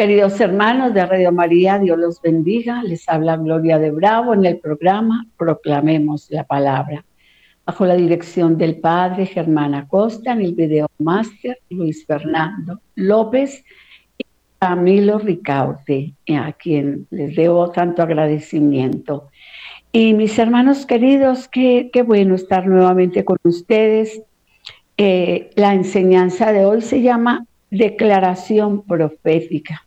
Queridos hermanos de Radio María, Dios los bendiga. Les habla Gloria de Bravo en el programa Proclamemos la Palabra. Bajo la dirección del Padre Germán Acosta, en el video máster Luis Fernando López y Camilo Ricaute, a quien les debo tanto agradecimiento. Y mis hermanos queridos, qué, qué bueno estar nuevamente con ustedes. Eh, la enseñanza de hoy se llama declaración profética.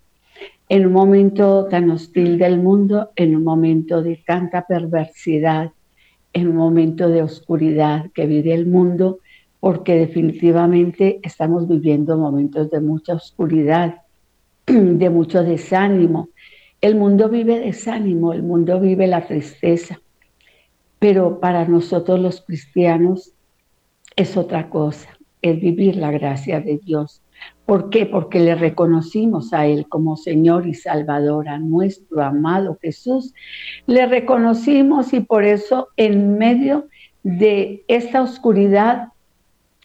En un momento tan hostil del mundo, en un momento de tanta perversidad, en un momento de oscuridad que vive el mundo, porque definitivamente estamos viviendo momentos de mucha oscuridad, de mucho desánimo. El mundo vive desánimo, el mundo vive la tristeza, pero para nosotros los cristianos es otra cosa, es vivir la gracia de Dios, ¿Por qué? Porque le reconocimos a Él como Señor y Salvador, a nuestro amado Jesús. Le reconocimos y por eso en medio de esta oscuridad,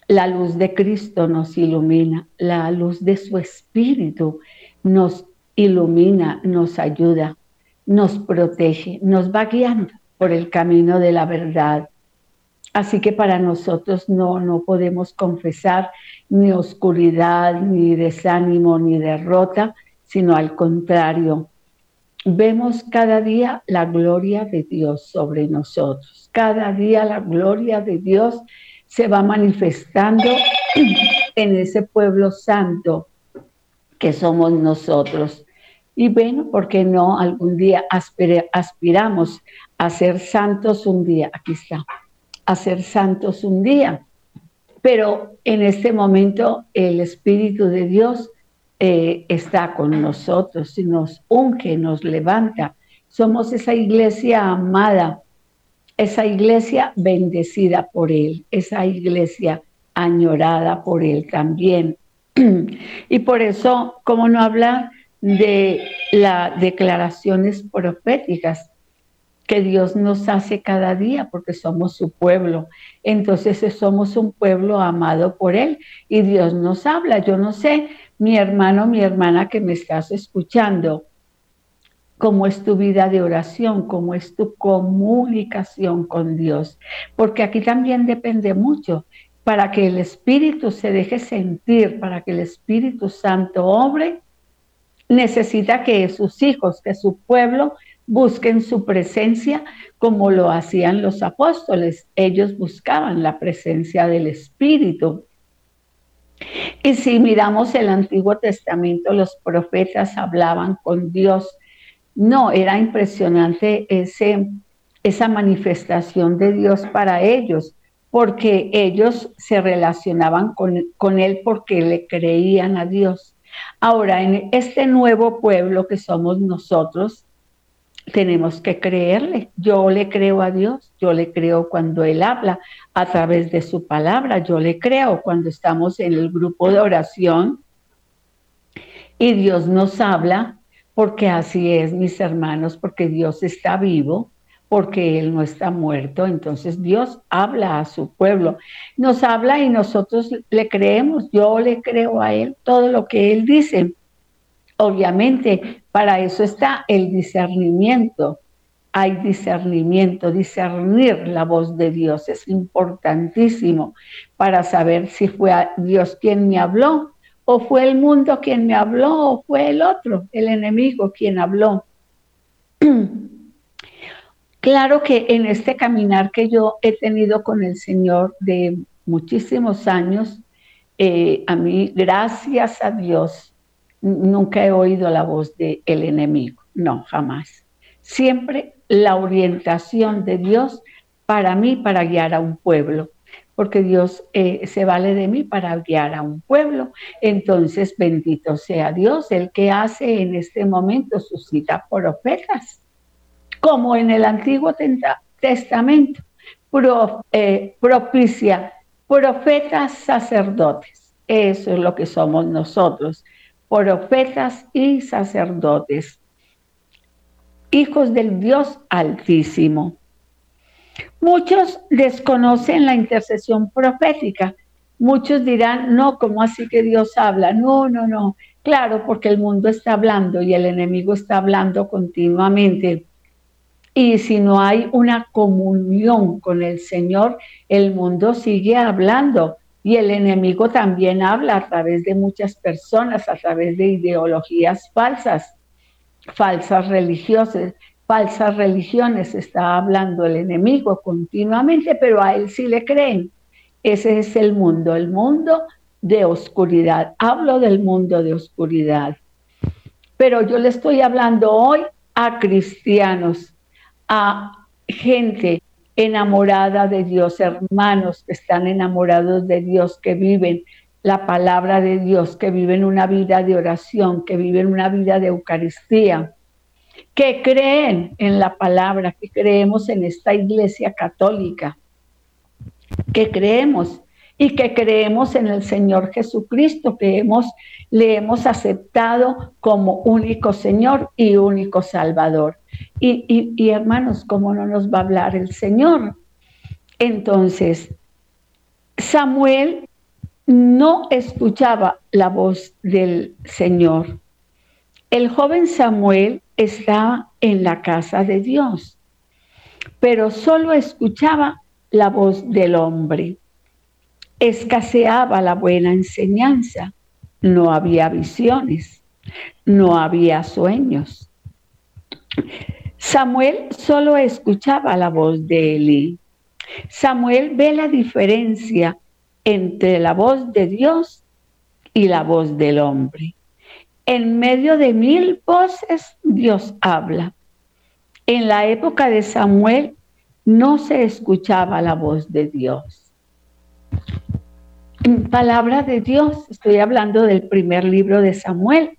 la luz de Cristo nos ilumina, la luz de su Espíritu nos ilumina, nos ayuda, nos protege, nos va guiando por el camino de la verdad. Así que para nosotros no, no podemos confesar ni oscuridad, ni desánimo, ni derrota, sino al contrario. Vemos cada día la gloria de Dios sobre nosotros. Cada día la gloria de Dios se va manifestando en ese pueblo santo que somos nosotros. Y bueno, ¿por qué no algún día aspiramos a ser santos un día? Aquí está, a ser santos un día pero en este momento el Espíritu de Dios eh, está con nosotros y nos unge, nos levanta. Somos esa iglesia amada, esa iglesia bendecida por Él, esa iglesia añorada por Él también. Y por eso, ¿cómo no hablar de las declaraciones proféticas? Que Dios nos hace cada día porque somos su pueblo. Entonces somos un pueblo amado por Él y Dios nos habla. Yo no sé, mi hermano, mi hermana que me estás escuchando, cómo es tu vida de oración, cómo es tu comunicación con Dios, porque aquí también depende mucho para que el Espíritu se deje sentir, para que el Espíritu Santo obre, necesita que sus hijos, que su pueblo busquen su presencia como lo hacían los apóstoles. Ellos buscaban la presencia del Espíritu. Y si miramos el Antiguo Testamento, los profetas hablaban con Dios. No, era impresionante ese, esa manifestación de Dios para ellos, porque ellos se relacionaban con, con Él porque le creían a Dios. Ahora, en este nuevo pueblo que somos nosotros, tenemos que creerle. Yo le creo a Dios, yo le creo cuando Él habla a través de su palabra, yo le creo cuando estamos en el grupo de oración y Dios nos habla, porque así es, mis hermanos, porque Dios está vivo, porque Él no está muerto, entonces Dios habla a su pueblo, nos habla y nosotros le creemos, yo le creo a Él todo lo que Él dice. Obviamente, para eso está el discernimiento. Hay discernimiento, discernir la voz de Dios es importantísimo para saber si fue Dios quien me habló o fue el mundo quien me habló o fue el otro, el enemigo quien habló. Claro que en este caminar que yo he tenido con el Señor de muchísimos años, eh, a mí, gracias a Dios, nunca he oído la voz del el enemigo, no, jamás. Siempre la orientación de Dios para mí, para guiar a un pueblo, porque Dios eh, se vale de mí para guiar a un pueblo. Entonces, bendito sea Dios, el que hace en este momento suscita profetas, como en el Antiguo Testamento, eh, propicia profetas sacerdotes. Eso es lo que somos nosotros profetas y sacerdotes, hijos del Dios Altísimo. Muchos desconocen la intercesión profética. Muchos dirán, no, ¿cómo así que Dios habla? No, no, no. Claro, porque el mundo está hablando y el enemigo está hablando continuamente. Y si no hay una comunión con el Señor, el mundo sigue hablando y el enemigo también habla a través de muchas personas, a través de ideologías falsas, falsas religiosas, falsas religiones. Está hablando el enemigo continuamente, pero a él sí le creen. Ese es el mundo, el mundo de oscuridad. Hablo del mundo de oscuridad. Pero yo le estoy hablando hoy a cristianos, a gente enamorada de Dios, hermanos que están enamorados de Dios, que viven la palabra de Dios, que viven una vida de oración, que viven una vida de Eucaristía, que creen en la palabra, que creemos en esta iglesia católica, que creemos y que creemos en el Señor Jesucristo, que hemos, le hemos aceptado como único Señor y único Salvador. Y, hermanos, ¿cómo no nos va a hablar el Señor? Entonces, Samuel no escuchaba la voz del Señor. El joven Samuel estaba en la casa de Dios, pero solo escuchaba la voz del hombre. Escaseaba la buena enseñanza, no había visiones, no había sueños. Samuel solo escuchaba la voz de Eli. Samuel ve la diferencia entre la voz de Dios y la voz del hombre. En medio de mil voces Dios habla. En la época de Samuel no se escuchaba la voz de Dios. Palabra de Dios, estoy hablando del primer libro de Samuel,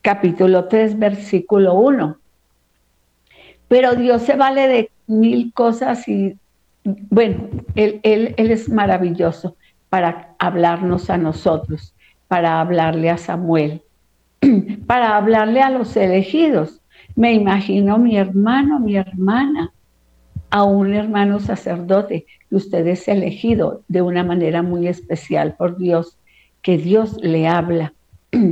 capítulo 3, versículo 1. Pero Dios se vale de mil cosas y, bueno, él, él, él es maravilloso para hablarnos a nosotros, para hablarle a Samuel, para hablarle a los elegidos. Me imagino mi hermano, mi hermana, a un hermano sacerdote usted es elegido de una manera muy especial por Dios, que Dios le habla.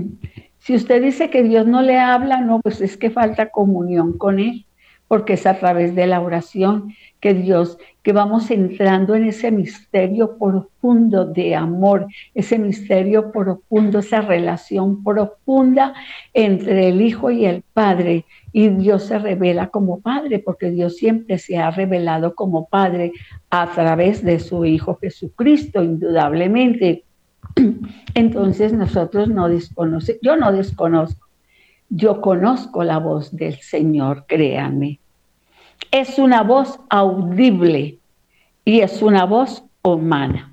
Si usted dice que Dios no le habla, no, pues es que falta comunión con Él porque es a través de la oración que Dios, que vamos entrando en ese misterio profundo de amor, ese misterio profundo, esa relación profunda entre el Hijo y el Padre. Y Dios se revela como Padre, porque Dios siempre se ha revelado como Padre a través de su Hijo Jesucristo, indudablemente. Entonces nosotros no desconocemos, yo no desconozco, yo conozco la voz del Señor, créanme es una voz audible y es una voz humana.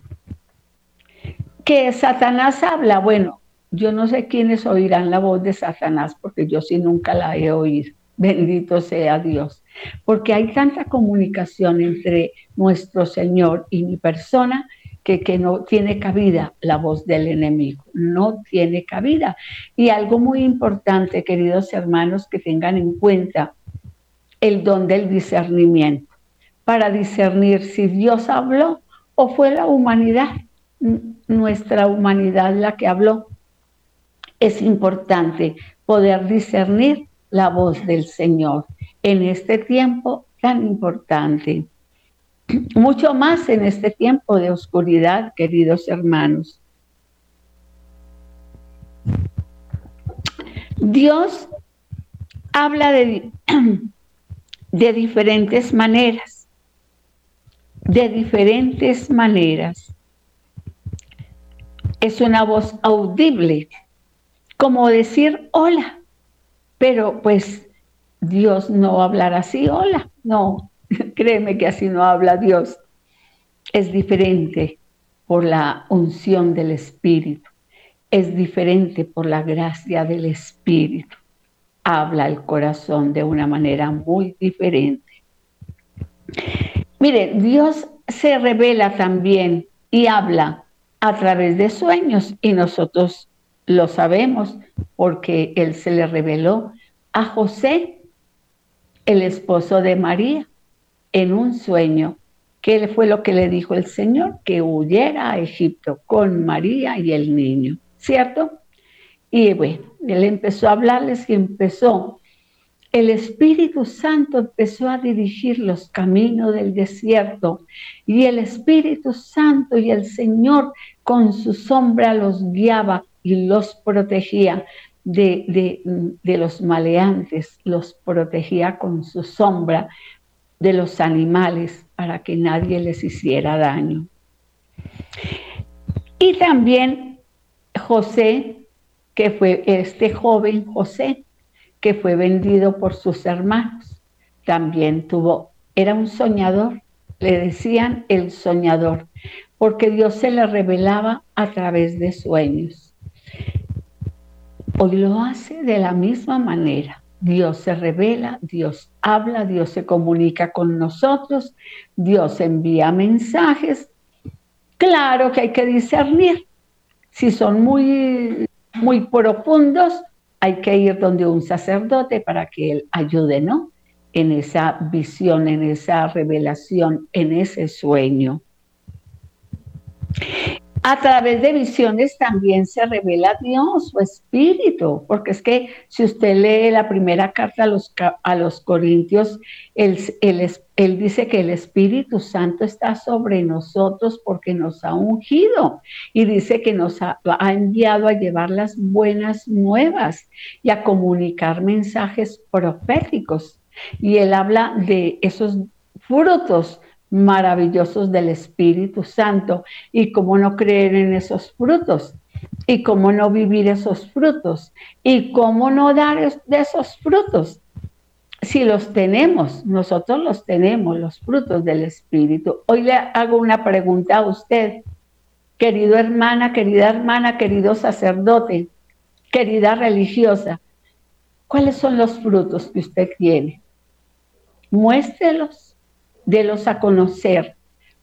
Que Satanás habla, bueno, yo no sé quiénes oirán la voz de Satanás porque yo sí nunca la he oído. Bendito sea Dios. Porque hay tanta comunicación entre nuestro Señor y mi persona que, que, no tiene cabida la voz del enemigo, no tiene cabida. Y algo muy importante, queridos hermanos, que tengan en cuenta, el don del discernimiento, para discernir si Dios habló o fue la humanidad, nuestra humanidad la que habló. Es importante poder discernir la voz del Señor en este tiempo tan importante. Mucho más en este tiempo de oscuridad, queridos hermanos. Dios habla de, de diferentes maneras, de diferentes maneras. Es una voz audible, como decir hola, pero pues Dios no hablará así, hola, no, créeme que así no habla Dios. Es diferente por la unción del Espíritu, es diferente por la gracia del Espíritu habla el corazón de una manera muy diferente. Mire, Dios se revela también y habla a través de sueños y nosotros lo sabemos porque Él se le reveló a José, el esposo de María, en un sueño. ¿Qué fue lo que le dijo el Señor? Que huyera a Egipto con María y el niño, ¿cierto? Y bueno, él empezó a hablarles y empezó. El Espíritu Santo empezó a dirigir los caminos del desierto y el Espíritu Santo y el Señor con su sombra los guiaba y los protegía de, de, los maleantes, los protegía con su sombra de los animales para que nadie les hiciera daño. Y también José que fue este joven José, que fue vendido por sus hermanos. También tuvo, era un soñador, le decían el soñador, porque Dios se le revelaba a través de sueños. Hoy lo hace de la misma manera. Dios se revela, Dios habla, Dios se comunica con nosotros, Dios envía mensajes. Claro que hay que discernir. Si son muy muy profundos, hay que ir donde un sacerdote para que él ayude, ¿no? En esa visión, en esa revelación, en ese sueño. A través de visiones también se revela Dios, su espíritu, porque es que si usted lee la primera carta a los, a los Corintios, él, él, dice que el Espíritu Santo está sobre nosotros porque nos ha ungido y dice que nos ha, ha enviado a llevar las buenas nuevas y a comunicar mensajes proféticos. Y él habla de esos frutos maravillosos del Espíritu Santo y cómo no creer en esos frutos y cómo no vivir esos frutos y cómo no dar de esos frutos. Si los tenemos, nosotros los tenemos, los frutos del Espíritu. Hoy le hago una pregunta a usted, querido hermana, querida hermana, querido sacerdote, querida religiosa. ¿Cuáles son los frutos que usted tiene? Muéstrelos délos a conocer,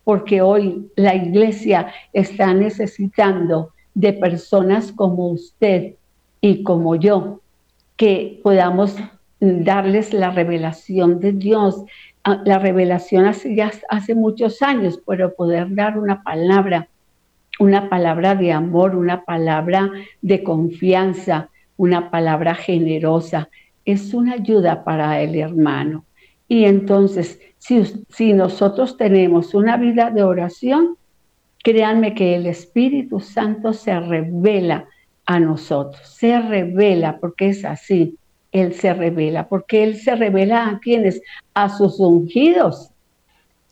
porque hoy la iglesia está necesitando de personas como usted y como yo, que podamos darles la revelación de Dios, la revelación hace ya hace muchos años, pero poder dar una palabra, una palabra de amor, una palabra de confianza, una palabra generosa, es una ayuda para el hermano. Y entonces, si, nosotros tenemos una vida de oración, créanme que el Espíritu Santo se revela a nosotros, se revela porque es así, Él se revela, porque Él se revela a quienes, a sus ungidos,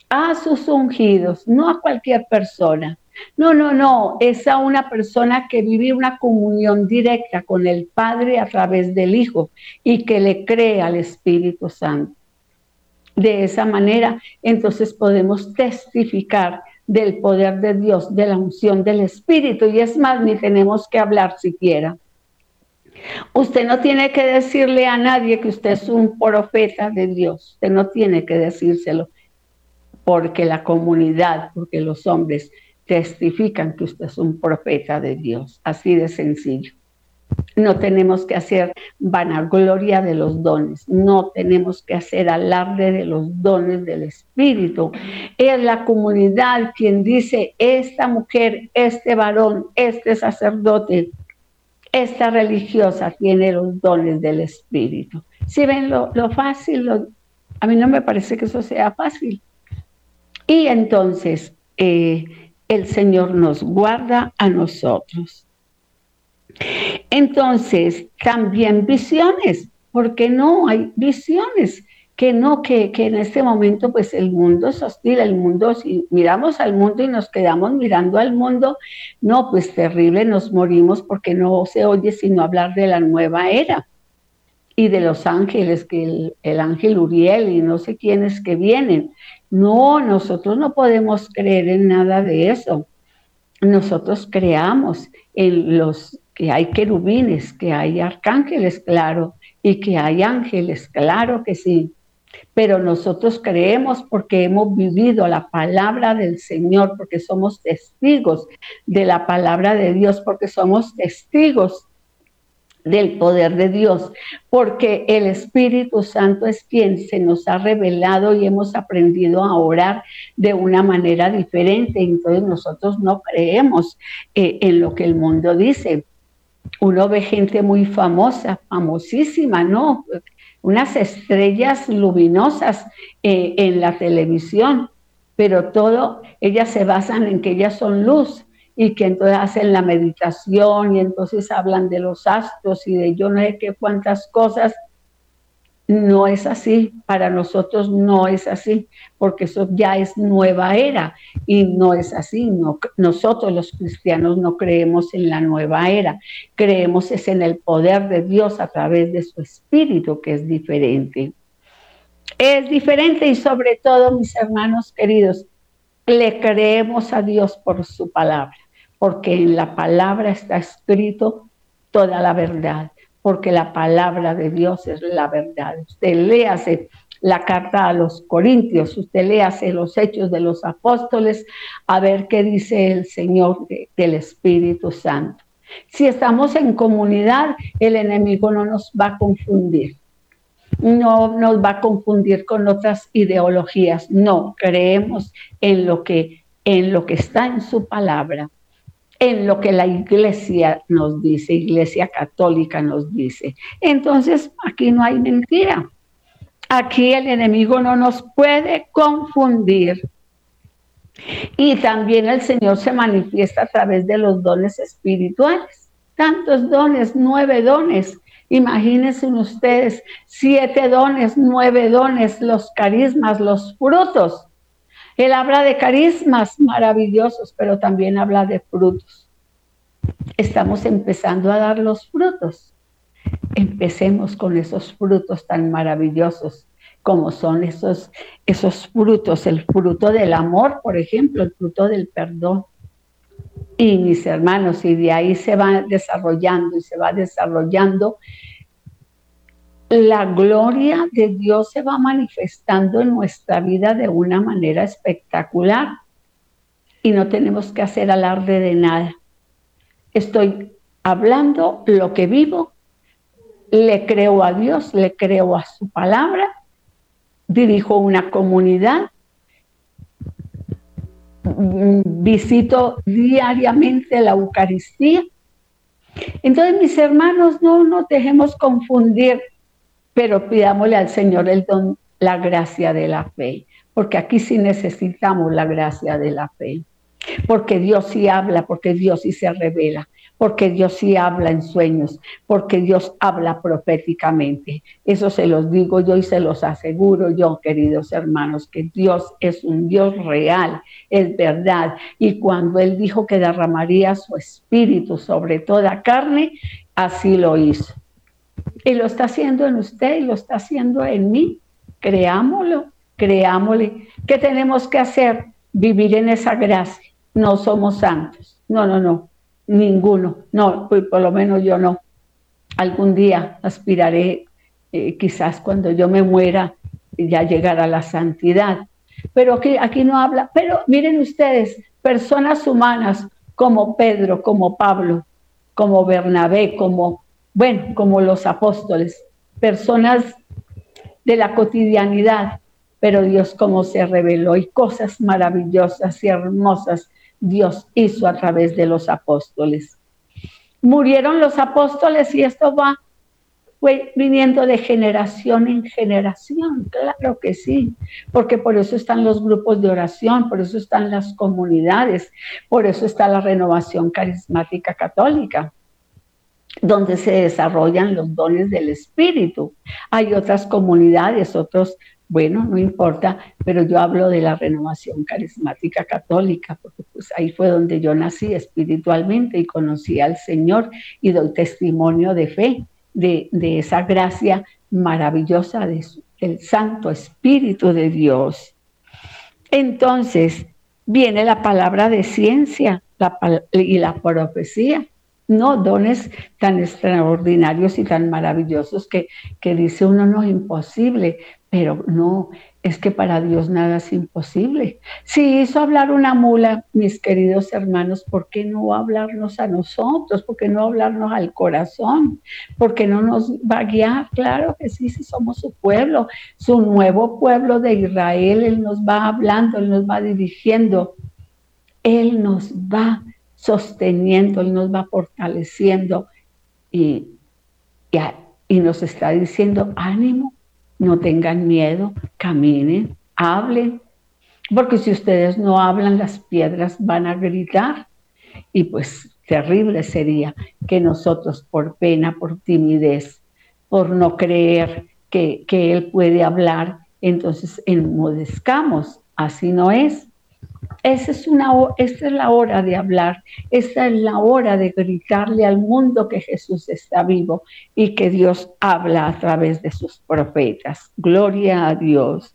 a sus ungidos, no a cualquier persona. No, no, no, es a una persona que vive una comunión directa con el Padre a través del Hijo y que le cree al Espíritu Santo de esa manera, entonces podemos testificar del poder de Dios, de la unción del Espíritu. Y es más, ni tenemos que hablar siquiera. Usted no tiene que decirle a nadie que usted es un profeta de Dios. Usted no tiene que decírselo porque la comunidad, porque los hombres testifican que usted es un profeta de Dios. Así de sencillo. No tenemos que hacer vanagloria de los dones, no tenemos que hacer alarde de los dones del Espíritu. Es la comunidad quien dice, esta mujer, este varón, este sacerdote, esta religiosa tiene los dones del Espíritu. Si ven lo, fácil, a mí no me parece que eso sea fácil. Y entonces eh, el Señor nos guarda a nosotros. Entonces, también visiones, porque no hay visiones que no, que, en este momento pues el mundo es hostil, el mundo, si miramos al mundo y nos quedamos mirando al mundo, no, pues terrible, nos morimos porque no se oye sino hablar de la nueva era y de los ángeles, que el ángel Uriel y no sé quiénes que vienen. No, nosotros no podemos creer en nada de eso. Nosotros creamos en los que hay querubines, que hay arcángeles, claro, y que hay ángeles, claro que sí. Pero nosotros creemos porque hemos vivido la palabra del Señor, porque somos testigos de la palabra de Dios, porque somos testigos del poder de Dios, porque el Espíritu Santo es quien se nos ha revelado y hemos aprendido a orar de una manera diferente. Entonces nosotros no creemos eh, en lo que el mundo dice, uno ve gente muy famosa, famosísima, ¿no? Unas estrellas luminosas eh, en la televisión, pero todo, ellas se basan en que ellas son luz y que entonces hacen la meditación y entonces hablan de los astros y de yo no sé qué cuántas cosas no es así, para nosotros no es así, porque eso ya es nueva era y no es así. No, nosotros los cristianos no creemos en la nueva era, creemos es en el poder de Dios a través de su espíritu, que es diferente. Es diferente y sobre todo, mis hermanos queridos, le creemos a Dios por su palabra, porque en la palabra está escrito toda la verdad porque la palabra de Dios es la verdad. Usted léase la carta a los Corintios, usted léase los hechos de los apóstoles, a ver qué dice el Señor del Espíritu Santo. Si estamos en comunidad, el enemigo no nos va a confundir. No nos va a confundir con otras ideologías. No, creemos en lo que en lo que está en su palabra en lo que la iglesia nos dice, iglesia católica nos dice. Entonces, aquí no hay mentira. Aquí el enemigo no nos puede confundir. Y también el Señor se manifiesta a través de los dones espirituales. Tantos dones, nueve dones. Imagínense ustedes, siete dones, nueve dones, los carismas, los frutos. Él habla de carismas maravillosos, pero también habla de frutos. Estamos empezando a dar los frutos. Empecemos con esos frutos tan maravillosos como son esos, esos frutos, el fruto del amor, por ejemplo, el fruto del perdón. Y mis hermanos, y de ahí se va desarrollando y se va desarrollando la gloria de Dios se va manifestando en nuestra vida de una manera espectacular y no tenemos que hacer alarde de nada. Estoy hablando lo que vivo, le creo a Dios, le creo a su palabra, dirijo una comunidad, visito diariamente la Eucaristía. Entonces, mis hermanos, no nos dejemos confundir pero pidámosle al Señor el don, la gracia de la fe, porque aquí sí necesitamos la gracia de la fe, porque Dios sí habla, porque Dios sí se revela, porque Dios sí habla en sueños, porque Dios habla proféticamente. Eso se los digo yo y se los aseguro yo, queridos hermanos, que Dios es un Dios real, es verdad. Y cuando Él dijo que derramaría su espíritu sobre toda carne, así lo hizo. Y lo está haciendo en usted y lo está haciendo en mí. Creámoslo, creámosle. ¿Qué tenemos que hacer? Vivir en esa gracia. No somos santos. No, no, no. Ninguno. No, pues por lo menos yo no. Algún día aspiraré, eh, quizás cuando yo me muera, ya llegar a la santidad. Pero aquí, aquí no habla. Pero miren ustedes, personas humanas como Pedro, como Pablo, como Bernabé, como bueno, como los apóstoles, personas de la cotidianidad, pero Dios como se reveló y cosas maravillosas y hermosas Dios hizo a través de los apóstoles. Murieron los apóstoles y esto va viniendo de generación en generación, claro que sí, porque por eso están los grupos de oración, por eso están las comunidades, por eso está la renovación carismática católica donde se desarrollan los dones del Espíritu. Hay otras comunidades, otros, bueno, no importa, pero yo hablo de la renovación carismática católica, porque pues ahí fue donde yo nací espiritualmente y conocí al Señor y doy testimonio de fe, de, esa gracia maravillosa del Santo Espíritu de Dios. Entonces, viene la palabra de ciencia y la profecía no dones tan extraordinarios y tan maravillosos que, que dice uno no es imposible, pero no, es que para Dios nada es imposible. Si hizo hablar una mula, mis queridos hermanos, ¿por qué no hablarnos a nosotros? ¿Por qué no hablarnos al corazón? ¿Por qué no nos va a guiar? Claro que sí, si somos su pueblo, su nuevo pueblo de Israel, Él nos va hablando, Él nos va dirigiendo, Él nos va sosteniendo, Él nos va fortaleciendo y, y nos está diciendo, ánimo, no tengan miedo, caminen, hablen, porque si ustedes no hablan, las piedras van a gritar. Y pues terrible sería que nosotros por pena, por timidez, por no creer que, Él puede hablar, entonces enmudezcamos. Así no es. Esa es, una, esta es la hora de hablar, esta es la hora de gritarle al mundo que Jesús está vivo y que Dios habla a través de sus profetas. Gloria a Dios.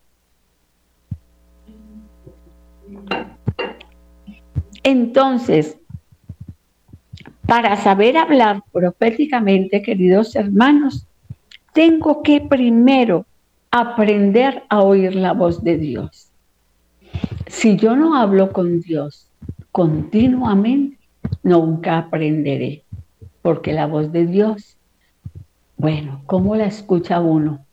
Entonces, para saber hablar proféticamente, queridos hermanos, tengo que primero aprender a oír la voz de Dios. Si yo no hablo con Dios continuamente, nunca aprenderé, porque la voz de Dios, bueno, ¿cómo la escucha uno?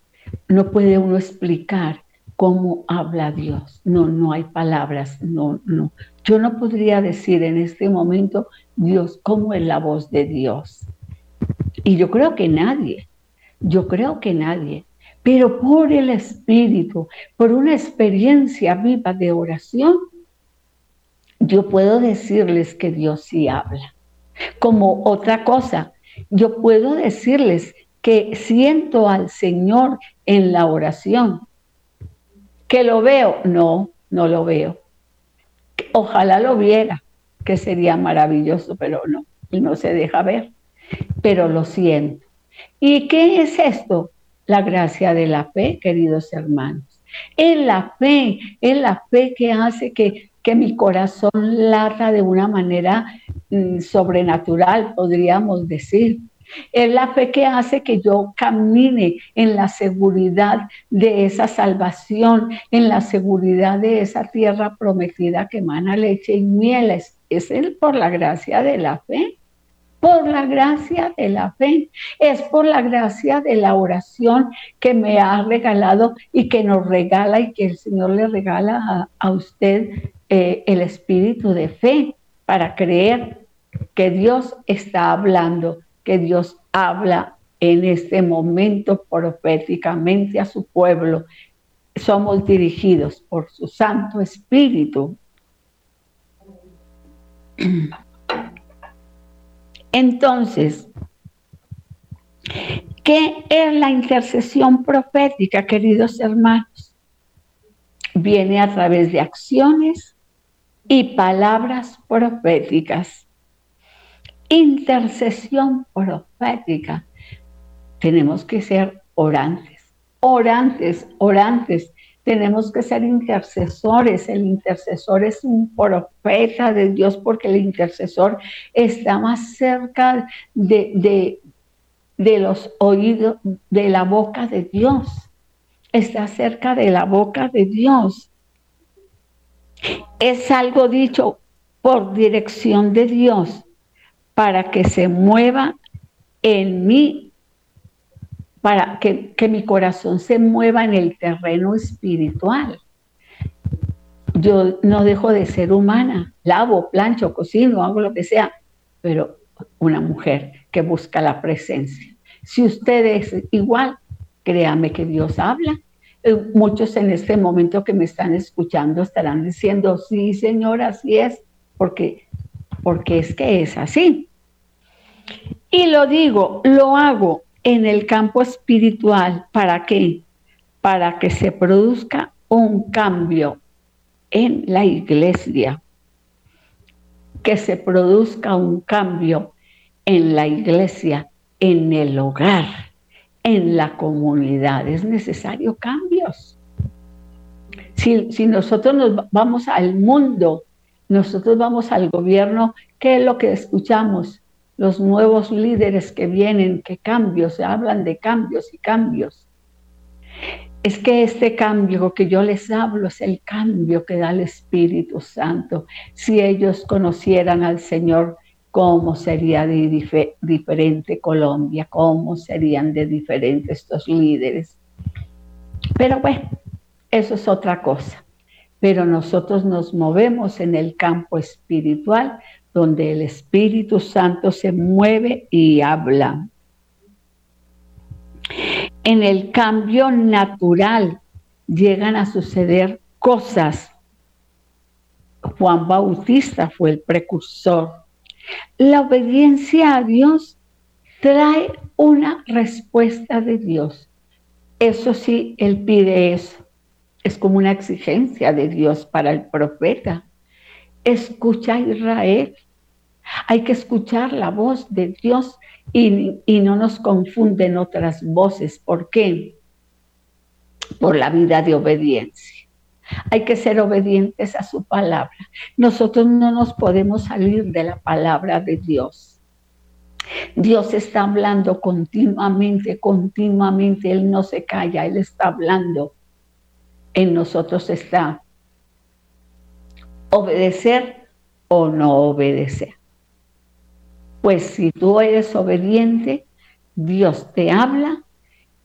No puede uno explicar cómo habla Dios. No, no hay palabras, no, no. Yo no podría decir en este momento, Dios, cómo es la voz de Dios. Y yo creo que nadie, yo creo que nadie, pero por el Espíritu, por una experiencia viva de oración, yo puedo decirles que Dios sí habla. Como otra cosa, yo puedo decirles que siento al Señor en la oración, ¿Que lo veo? No, no lo veo. Ojalá lo viera, que sería maravilloso, pero no, y no se deja ver. Pero lo siento. ¿Y qué es esto? La gracia de la fe, queridos hermanos. Es la fe, es la fe que hace que, que mi corazón lata de una manera mm, sobrenatural, podríamos decir. Es la fe que hace que yo camine en la seguridad de esa salvación, en la seguridad de esa tierra prometida que emana leche y miel. Es, es por la gracia de la fe por la gracia de la fe, es por la gracia de la oración que me ha regalado y que nos regala y que el Señor le regala a, usted eh, el espíritu de fe para creer que Dios está hablando, que Dios habla en este momento proféticamente a su pueblo. Somos dirigidos por su Santo Espíritu. Entonces, ¿qué es la intercesión profética, queridos hermanos? Viene a través de acciones y palabras proféticas intercesión profética. Tenemos que ser orantes, orantes, orantes. Tenemos que ser intercesores. El intercesor es un profeta de Dios porque el intercesor está más cerca de, de, los oídos, de la boca de Dios. Está cerca de la boca de Dios. Es algo dicho por dirección de Dios para que se mueva en mí, para que, mi corazón se mueva en el terreno espiritual. Yo no dejo de ser humana, lavo, plancho, cocino, hago lo que sea, pero una mujer que busca la presencia. Si usted es igual, créame que Dios habla. Eh, muchos en este momento que me están escuchando estarán diciendo, sí, Señor, así es, porque, porque es que es así. Y lo digo, lo hago en el campo espiritual. ¿Para qué? Para que se produzca un cambio en la iglesia. Que se produzca un cambio en la iglesia, en el hogar, en la comunidad. Es necesario cambios. Si, si, nosotros nos vamos al mundo, nosotros vamos al gobierno, ¿qué es lo que escuchamos? Los nuevos líderes que vienen, que cambios, se hablan de cambios y cambios. Es que este cambio que yo les hablo es el cambio que da el Espíritu Santo. Si ellos conocieran al Señor, ¿cómo sería de diferente Colombia? ¿Cómo serían de diferentes estos líderes? Pero bueno, eso es otra cosa. Pero nosotros nos movemos en el campo espiritual donde el Espíritu Santo se mueve y habla. en el cambio natural llegan a suceder cosas. Juan Bautista fue el precursor. La obediencia a Dios trae una respuesta de Dios. Eso sí, Él pide eso. Es como una exigencia de Dios para el profeta. Escucha Israel. Hay que escuchar la voz de Dios y, no nos confunden otras voces. ¿Por qué? Por la vida de obediencia. Hay que ser obedientes a su palabra. Nosotros no nos podemos salir de la palabra de Dios. Dios está hablando continuamente, continuamente. Él no se calla, Él está hablando. En nosotros está obedecer o no obedecer. Pues si tú eres obediente, Dios te habla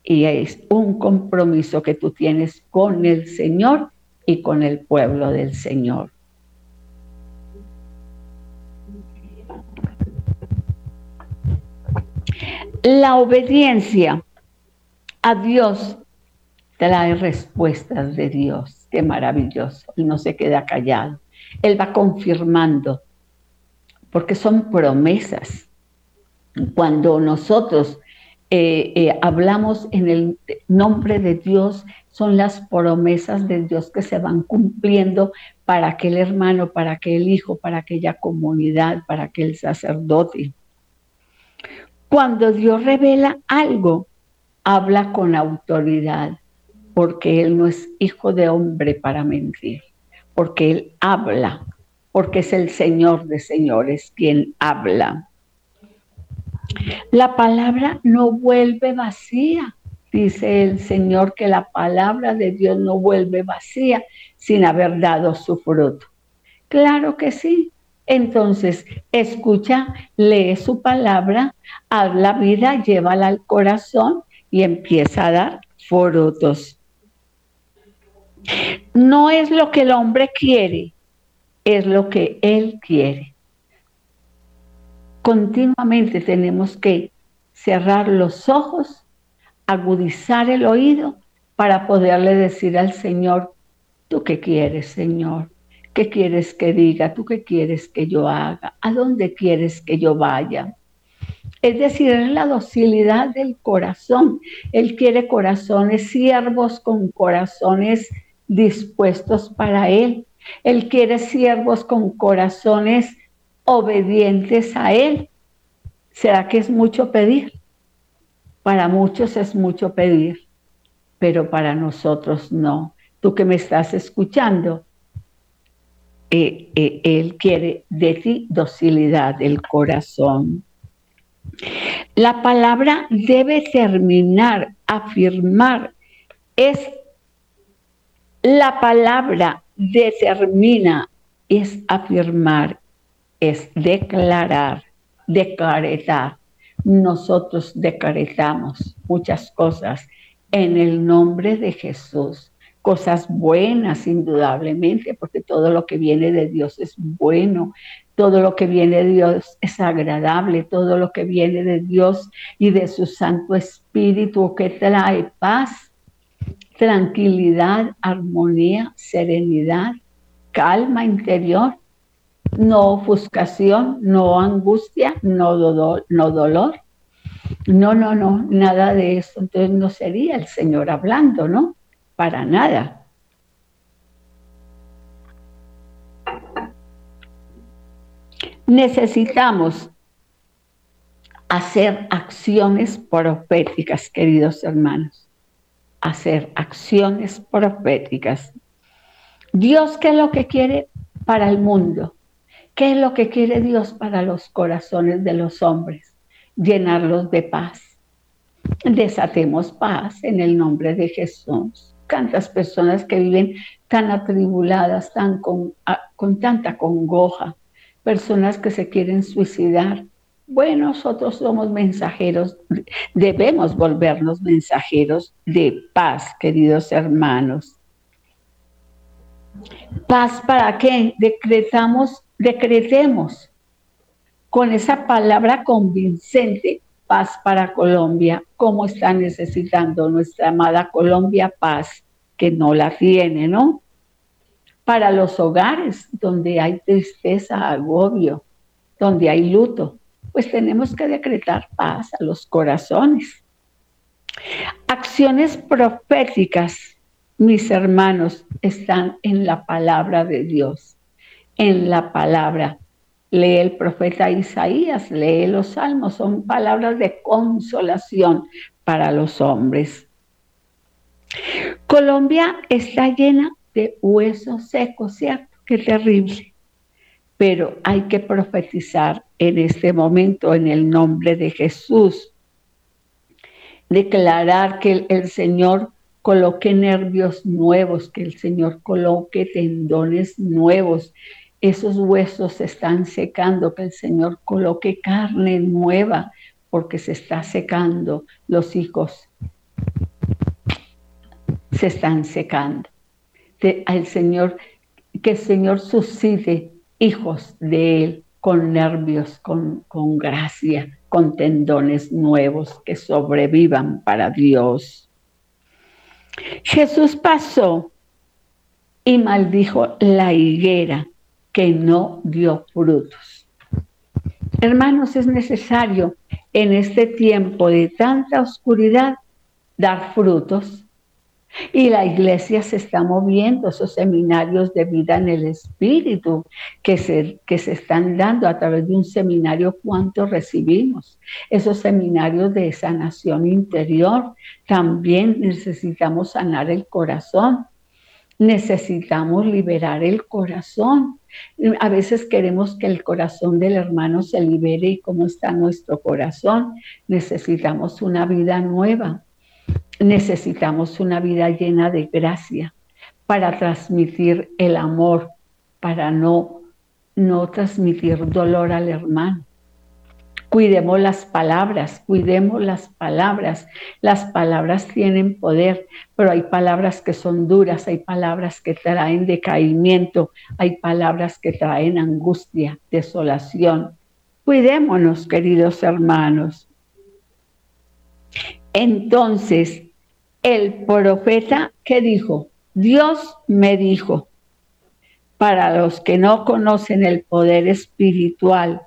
y es un compromiso que tú tienes con el Señor y con el pueblo del Señor. La obediencia a Dios trae respuestas de Dios. Qué maravilloso. Y no se queda callado. Él va confirmando, porque son promesas. Cuando nosotros eh, eh, hablamos en el nombre de Dios, son las promesas de Dios que se van cumpliendo para aquel hermano, para aquel hijo, para aquella comunidad, para aquel sacerdote. Cuando Dios revela algo, habla con autoridad, porque Él no es hijo de hombre para mentir, porque Él habla, porque es el Señor de señores quien habla. La palabra no vuelve vacía, dice el Señor, que la palabra de Dios no vuelve vacía sin haber dado su fruto. Claro que sí, entonces, escucha, lee su palabra, habla vida, llévala al corazón y empieza a dar frutos. No es lo que el hombre quiere, es lo que él quiere. Continuamente tenemos que cerrar los ojos, agudizar el oído para poderle decir al Señor, ¿tú qué quieres, Señor? ¿Qué quieres que diga? ¿Tú qué quieres que yo haga? ¿A dónde quieres que yo vaya? Es decir, es la docilidad del corazón. Él quiere corazones siervos con corazones dispuestos para Él. Él quiere siervos con corazones obedientes a Él. ¿Será que es mucho pedir? Para muchos es mucho pedir, pero para nosotros no. Tú que me estás escuchando, eh, eh, él quiere de ti docilidad del corazón. La palabra debe terminar, afirmar. Es la palabra determina, es afirmar, es declarar, decretar. Nosotros decretamos muchas cosas en el nombre de Jesús. Cosas buenas, indudablemente, porque todo lo que viene de Dios es bueno, todo lo que viene de Dios es agradable, todo lo que viene de Dios y de su Santo Espíritu que trae paz, tranquilidad, armonía, serenidad, calma interior, no ofuscación, no angustia, no, dolor, no dolor. No, no, no, nada de eso. Entonces no sería el Señor hablando, ¿no? para nada. Necesitamos hacer acciones proféticas, queridos hermanos. Hacer acciones proféticas. Dios, ¿qué es lo que quiere para el mundo? ¿Qué es lo que quiere Dios para los corazones de los hombres? Llenarlos de paz. Desatemos paz en el nombre de Jesús tantas personas que viven tan atribuladas, tan con, con tanta congoja, personas que se quieren suicidar. Bueno, nosotros somos mensajeros, debemos volvernos mensajeros de paz, queridos hermanos. Paz para qué? Decretamos, decretemos con esa palabra convincente paz para Colombia, cómo está necesitando nuestra amada Colombia paz, que no la tiene, ¿no? Para los hogares donde hay tristeza, agobio, donde hay luto, pues tenemos que decretar paz a los corazones. Acciones proféticas, mis hermanos, están en la palabra de Dios, en la palabra lee el profeta Isaías, lee los salmos, son palabras de consolación para los hombres. Colombia está llena de huesos secos, ¿cierto? Qué terrible. Pero hay que profetizar en este momento en el nombre de Jesús. Declarar que el, Señor coloque nervios nuevos, que el Señor coloque tendones nuevos, esos huesos se están secando, que el Señor coloque carne nueva, porque se está secando los hijos. Se están secando. al Señor, que el Señor suscite hijos de Él con nervios, con, con gracia, con tendones nuevos que sobrevivan para Dios. Jesús pasó y maldijo la higuera que no dio frutos. Hermanos, es necesario en este tiempo de tanta oscuridad dar frutos. Y la iglesia se está moviendo, esos seminarios de vida en el Espíritu que se, que se están dando a través de un seminario, ¿cuánto recibimos? Esos seminarios de sanación interior, también necesitamos sanar el corazón, necesitamos liberar el corazón. A veces queremos que el corazón del hermano se libere y cómo está nuestro corazón. Necesitamos una vida nueva. Necesitamos una vida llena de gracia para transmitir el amor, para no, no transmitir dolor al hermano. Cuidemos las palabras, cuidemos las palabras. Las palabras tienen poder, pero hay palabras que son duras, hay palabras que traen decaimiento, hay palabras que traen angustia, desolación. Cuidémonos, queridos hermanos. Entonces, el profeta que dijo, Dios me dijo, para los que no conocen el poder espiritual,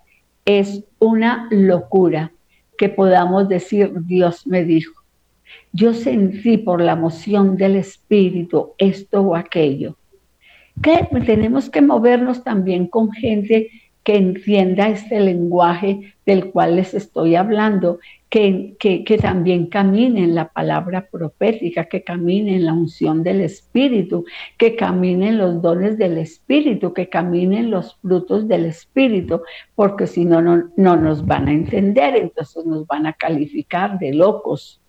es una locura que podamos decir, Dios me dijo. Yo sentí por la emoción del Espíritu esto o aquello. Que tenemos que movernos también con gente que entienda este lenguaje del cual les estoy hablando, que, que, también camine en la palabra profética, que camine en la unción del Espíritu, que caminen los dones del Espíritu, que caminen los frutos del Espíritu, porque si no, no, no nos van a entender, entonces nos van a calificar de locos.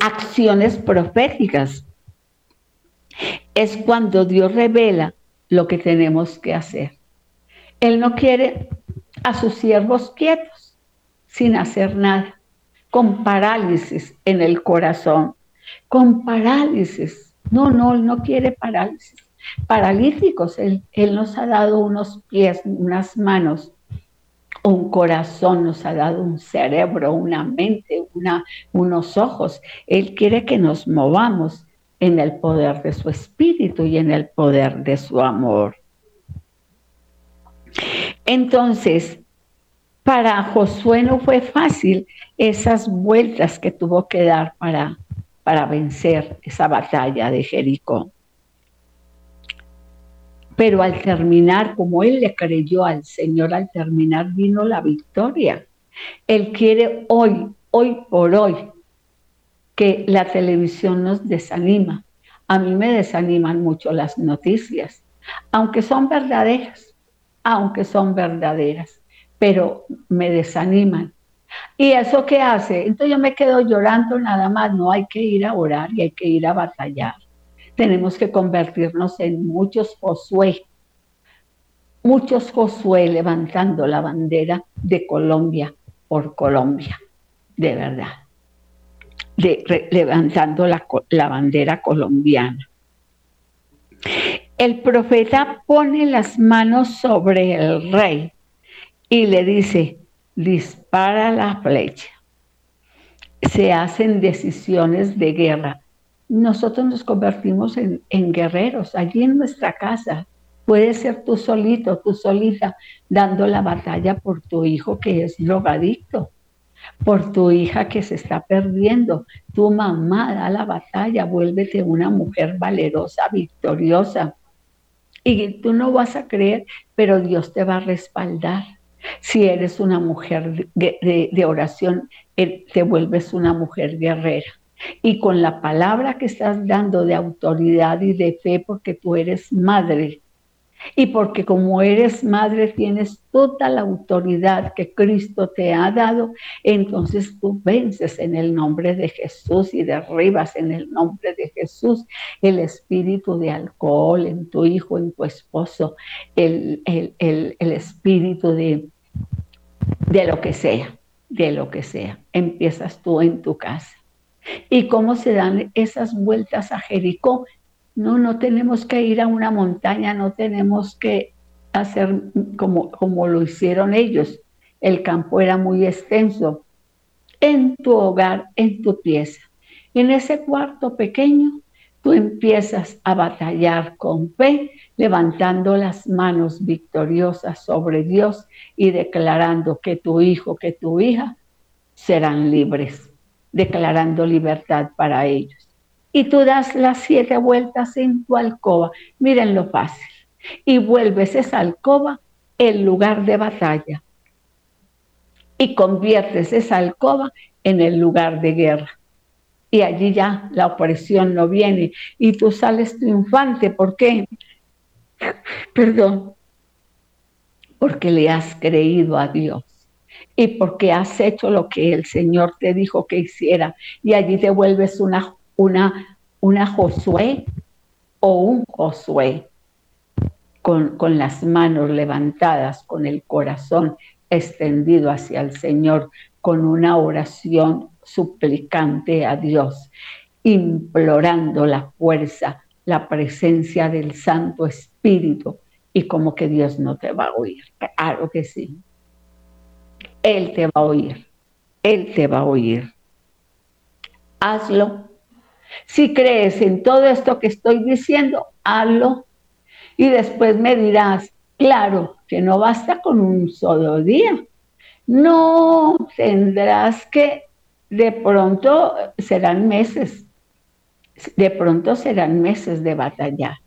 Acciones proféticas es cuando Dios revela lo que tenemos que hacer. Él no quiere a sus siervos quietos, sin hacer nada, con parálisis en el corazón, con parálisis. No, no, Él no quiere parálisis. Paralíticos, Él, él nos ha dado unos pies, unas manos, un corazón, nos ha dado un cerebro, una mente, una, unos ojos. Él quiere que nos movamos en el poder de su espíritu y en el poder de su amor. Entonces, para Josué no fue fácil esas vueltas que tuvo que dar para, para vencer esa batalla de Jericó. Pero al terminar, como él le creyó al Señor, al terminar vino la victoria. Él quiere hoy, hoy por hoy, que la televisión nos desanima. A mí me desaniman mucho las noticias, aunque son verdaderas, aunque son verdaderas, pero me desaniman. ¿Y eso qué hace? Entonces yo me quedo llorando nada más, no hay que ir a orar y hay que ir a batallar. Tenemos que convertirnos en muchos Josué, muchos Josué levantando la bandera de Colombia por Colombia, de verdad levantando la, la bandera colombiana. El profeta pone las manos sobre el rey y le dice, dispara la flecha. Se hacen decisiones de guerra. Nosotros nos convertimos en, en guerreros allí en nuestra casa. Puede ser tú solito, tú solita, dando la batalla por tu hijo que es drogadicto, por tu hija que se está perdiendo. Tu mamá da la batalla, vuélvete una mujer valerosa, victoriosa. Y tú no vas a creer, pero Dios te va a respaldar. Si eres una mujer de, oración, te vuelves una mujer guerrera. Y con la palabra que estás dando de autoridad y de fe, porque tú eres madre, y porque como eres madre tienes toda la autoridad que Cristo te ha dado, entonces tú vences en el nombre de Jesús y derribas en el nombre de Jesús el espíritu de alcohol en tu hijo, en tu esposo, el, el espíritu de, de lo que sea, de lo que sea. Empiezas tú en tu casa. ¿Y cómo se dan esas vueltas a Jericó? No, no tenemos que ir a una montaña, no tenemos que hacer como, como lo hicieron ellos. El campo era muy extenso. En tu hogar, en tu pieza. En ese cuarto pequeño, tú empiezas a batallar con fe, levantando las manos victoriosas sobre Dios y declarando que tu hijo, que tu hija serán libres, declarando libertad para ellos y tú das las siete vueltas en tu alcoba. Miren lo fácil. Y vuelves esa alcoba en lugar de batalla. Y conviertes esa alcoba en el lugar de guerra. Y allí ya la opresión no viene. Y tú sales triunfante. ¿Por qué? Perdón. Porque le has creído a Dios y porque has hecho lo que el Señor te dijo que hiciera y allí te vuelves una una, una Josué o un Josué con, con las manos levantadas, con el corazón extendido hacia el Señor, con una oración suplicante a Dios, implorando la fuerza, la presencia del Santo Espíritu y como que Dios no te va a oír. Claro que sí. Él te va a oír. Él te va a oír. Hazlo si crees en todo esto que estoy diciendo, hazlo. Y después me dirás, claro, que no basta con un solo día. No, tendrás que, de pronto serán meses, de pronto serán meses de batalla.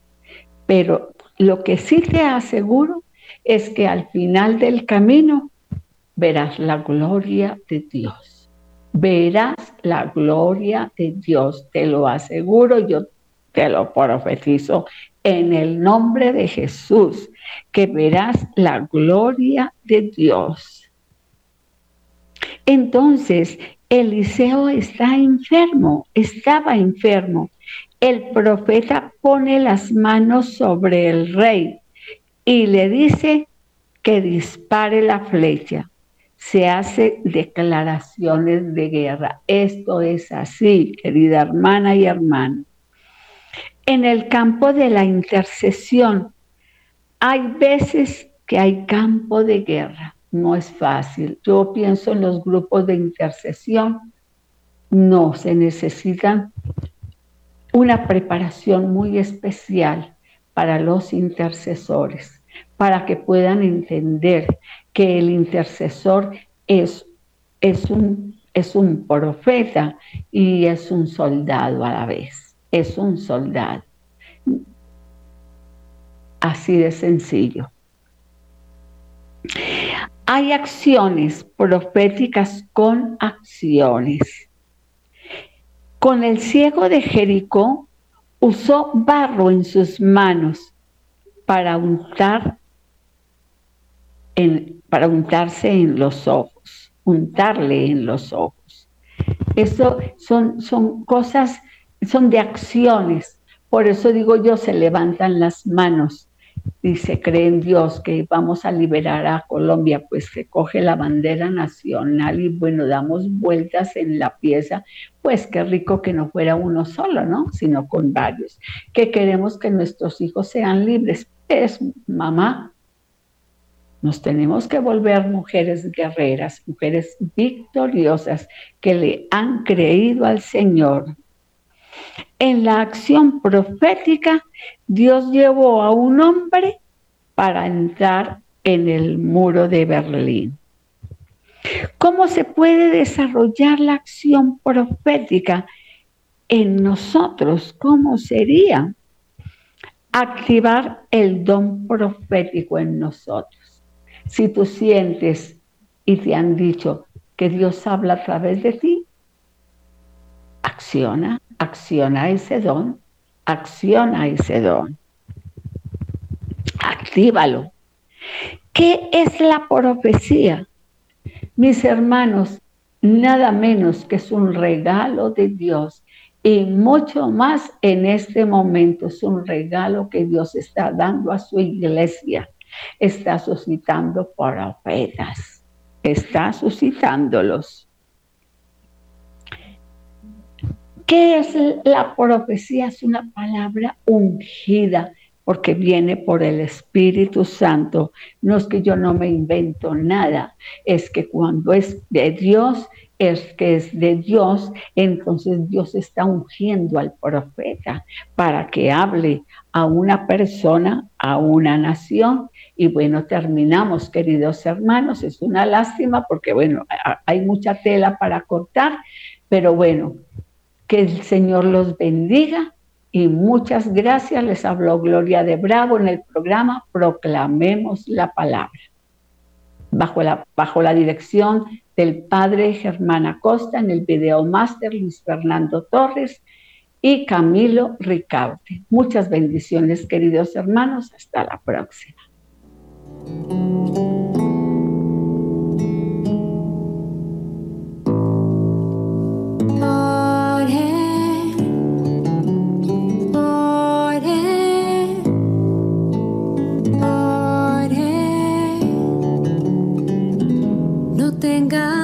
Pero lo que sí te aseguro es que al final del camino verás la gloria de Dios verás la gloria de Dios, te lo aseguro, yo te lo profetizo en el nombre de Jesús, que verás la gloria de Dios. Entonces, Eliseo está enfermo, estaba enfermo. El profeta pone las manos sobre el rey y le dice que dispare la flecha se hace declaraciones de guerra. Esto es así, querida hermana y hermano. En el campo de la intercesión, hay veces que hay campo de guerra. No es fácil. Yo pienso en los grupos de intercesión. No, se necesitan una preparación muy especial para los intercesores, para que puedan entender que el intercesor es, es, un, es un profeta y es un soldado a la vez. Es un soldado. Así de sencillo. Hay acciones proféticas con acciones. Con el ciego de Jericó usó barro en sus manos para untar para untarse en los ojos, untarle en los ojos. Eso son, son cosas, son de acciones. Por eso digo yo, se levantan las manos dice, cree en Dios que vamos a liberar a Colombia, pues se coge la bandera nacional y bueno, damos vueltas en la pieza, pues qué rico que no fuera uno solo, ¿no? Sino con varios. Que queremos que nuestros hijos sean libres. Es mamá. Nos tenemos que volver mujeres guerreras, mujeres victoriosas que le han creído al Señor, en la acción profética, Dios llevó a un hombre para entrar en el muro de Berlín. ¿Cómo se puede desarrollar la acción profética en nosotros? ¿Cómo sería? Activar el don profético en nosotros. Si tú sientes y te han dicho que Dios habla a través de ti, acciona acciona ese don, acciona ese don. Actívalo. ¿Qué es la profecía? Mis hermanos, nada menos que es un regalo de Dios y mucho más en este momento es un regalo que Dios está dando a su iglesia. Está suscitando profetas, está suscitándolos. ¿Qué es la profecía? Es una palabra ungida porque viene por el Espíritu Santo. No es que yo no me invento nada, es que cuando es de Dios, es que es de Dios, entonces Dios está ungiendo al profeta para que hable a una persona, a una nación. Y bueno, terminamos, queridos hermanos. Es una lástima porque, bueno, hay mucha tela para cortar, pero bueno, que el Señor los bendiga y muchas gracias. Les habló Gloria de Bravo en el programa Proclamemos la Palabra, bajo la, bajo la dirección del Padre Germán Acosta en el video máster Luis Fernando Torres y Camilo Ricaute. Muchas bendiciones, queridos hermanos. Hasta la próxima. hanggang